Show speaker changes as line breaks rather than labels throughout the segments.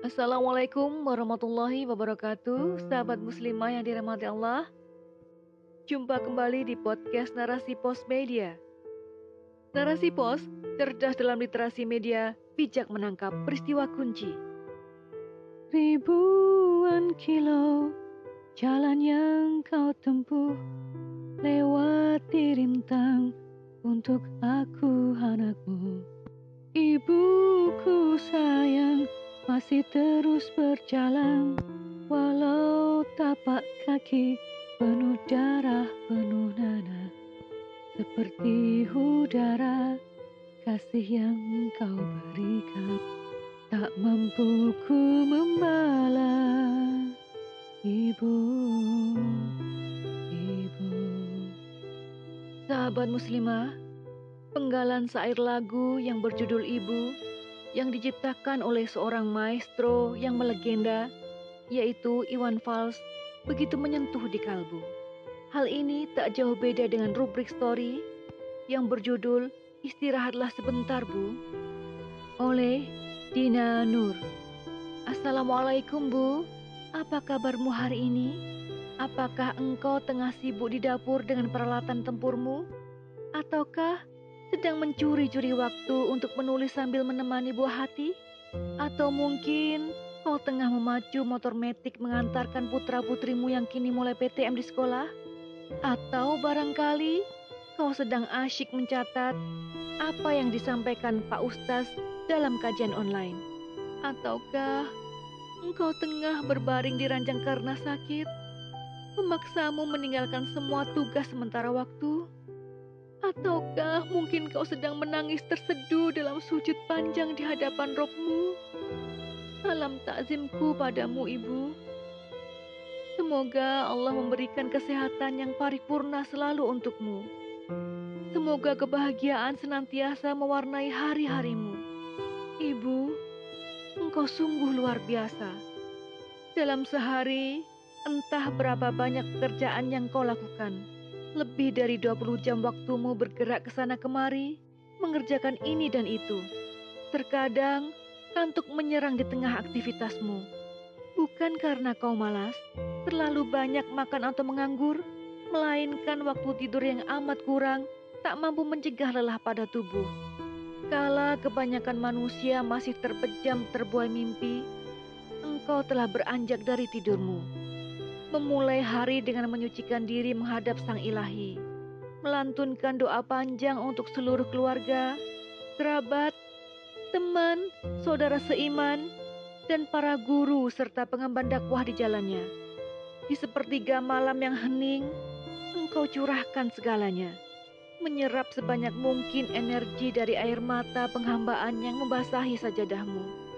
Assalamualaikum warahmatullahi wabarakatuh, sahabat muslimah yang dirahmati Allah. Jumpa kembali di podcast Narasi Pos Media. Narasi Pos, cerdas dalam literasi media, bijak menangkap peristiwa kunci.
Ribuan kilo jalan yang kau tempuh lewati rintang untuk aku anakmu. Ibuku sayang masih terus berjalan walau tapak kaki penuh darah penuh nanah. Seperti udara kasih yang kau berikan tak mampu ku membalas ibu ibu.
Sahabat muslimah, penggalan syair lagu yang berjudul Ibu yang diciptakan oleh seorang maestro yang melegenda, yaitu Iwan Fals, begitu menyentuh di kalbu. Hal ini tak jauh beda dengan rubrik story yang berjudul Istirahatlah Sebentar Bu, oleh Dina Nur. Assalamualaikum Bu, apa kabarmu hari ini? Apakah engkau tengah sibuk di dapur dengan peralatan tempurmu? Ataukah sedang mencuri-curi waktu untuk menulis sambil menemani buah hati? Atau mungkin kau tengah memacu motor metik mengantarkan putra-putrimu yang kini mulai PTM di sekolah? Atau barangkali kau sedang asyik mencatat apa yang disampaikan Pak Ustaz dalam kajian online? Ataukah engkau tengah berbaring di ranjang karena sakit? memaksamu meninggalkan semua tugas sementara waktu? Ataukah mungkin kau sedang menangis terseduh dalam sujud panjang di hadapan robmu? Salam takzimku padamu, Ibu. Semoga Allah memberikan kesehatan yang paripurna selalu untukmu. Semoga kebahagiaan senantiasa mewarnai hari-harimu. Ibu, engkau sungguh luar biasa. Dalam sehari, Entah berapa banyak pekerjaan yang kau lakukan. Lebih dari 20 jam waktumu bergerak ke sana kemari, mengerjakan ini dan itu. Terkadang, kantuk menyerang di tengah aktivitasmu. Bukan karena kau malas, terlalu banyak makan atau menganggur, melainkan waktu tidur yang amat kurang, tak mampu mencegah lelah pada tubuh. Kala kebanyakan manusia masih terpejam terbuai mimpi, engkau telah beranjak dari tidurmu memulai hari dengan menyucikan diri menghadap Sang Ilahi, melantunkan doa panjang untuk seluruh keluarga, kerabat, teman, saudara seiman, dan para guru serta pengemban dakwah di jalannya. Di sepertiga malam yang hening, engkau curahkan segalanya, menyerap sebanyak mungkin energi dari air mata penghambaan yang membasahi sajadahmu.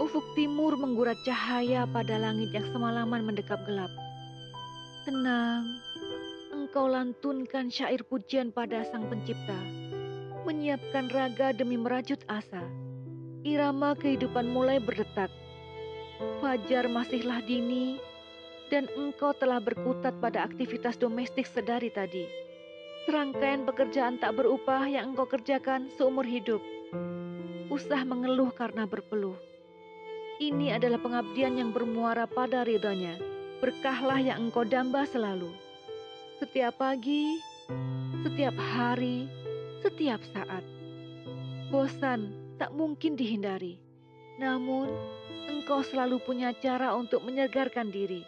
Ufuk timur menggurat cahaya pada langit yang semalaman mendekap gelap. Tenang, engkau lantunkan syair pujian pada Sang Pencipta, menyiapkan raga demi merajut asa. Irama kehidupan mulai berdetak. Fajar masihlah dini, dan engkau telah berkutat pada aktivitas domestik sedari tadi. Serangkaian pekerjaan tak berupah yang engkau kerjakan seumur hidup. Usah mengeluh karena berpeluh. Ini adalah pengabdian yang bermuara pada ridhonya berkahlah yang engkau damba selalu. Setiap pagi, setiap hari, setiap saat. Bosan tak mungkin dihindari. Namun, engkau selalu punya cara untuk menyegarkan diri.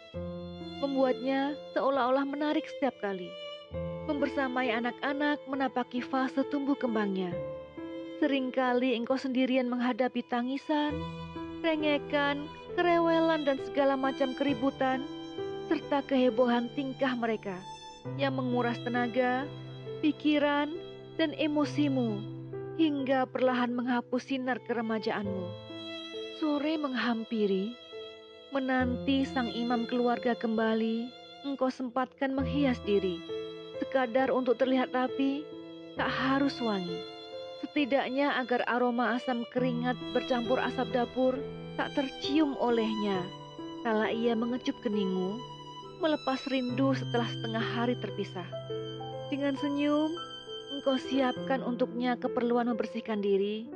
Membuatnya seolah-olah menarik setiap kali. Membersamai anak-anak menapaki fase tumbuh kembangnya. Seringkali engkau sendirian menghadapi tangisan, rengekan, kerewelan, dan segala macam keributan serta kehebohan tingkah mereka yang menguras tenaga, pikiran, dan emosimu hingga perlahan menghapus sinar keremajaanmu. Sore menghampiri, menanti sang imam keluarga kembali, engkau sempatkan menghias diri. Sekadar untuk terlihat rapi, tak harus wangi. Setidaknya agar aroma asam keringat bercampur asap dapur tak tercium olehnya. Kala ia mengecup keningmu, melepas rindu setelah setengah hari terpisah. Dengan senyum, engkau siapkan untuknya keperluan membersihkan diri,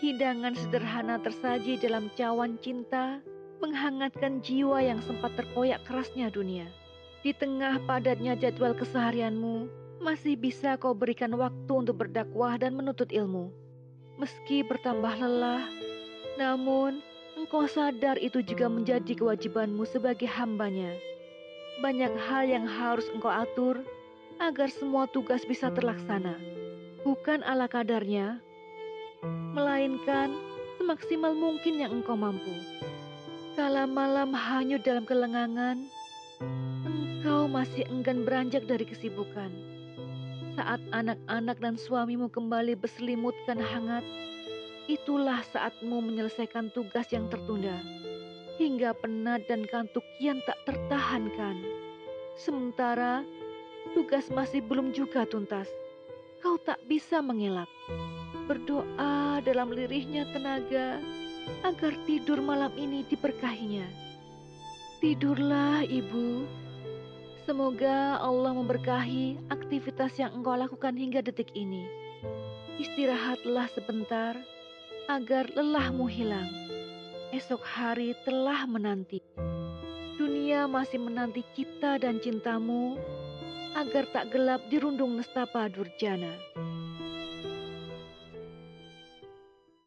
Hidangan sederhana tersaji dalam cawan cinta menghangatkan jiwa yang sempat terkoyak kerasnya dunia. Di tengah padatnya jadwal keseharianmu, masih bisa kau berikan waktu untuk berdakwah dan menuntut ilmu. Meski bertambah lelah, namun engkau sadar itu juga menjadi kewajibanmu sebagai hambanya. Banyak hal yang harus engkau atur agar semua tugas bisa terlaksana. Bukan ala kadarnya, melainkan semaksimal mungkin yang engkau mampu. Kala malam hanyut dalam kelengangan, engkau masih enggan beranjak dari kesibukan. Saat anak-anak dan suamimu kembali berselimutkan hangat, itulah saatmu menyelesaikan tugas yang tertunda. Hingga penat dan kantuk kian tak tertahankan. Sementara tugas masih belum juga tuntas. Kau tak bisa mengelak. Berdoa dalam lirihnya tenaga agar tidur malam ini diberkahinya. Tidurlah, Ibu. Semoga Allah memberkahi aktivitas yang engkau lakukan hingga detik ini. Istirahatlah sebentar agar lelahmu hilang. Esok hari telah menanti. Dunia masih menanti cipta dan cintamu agar tak gelap dirundung nestapa durjana.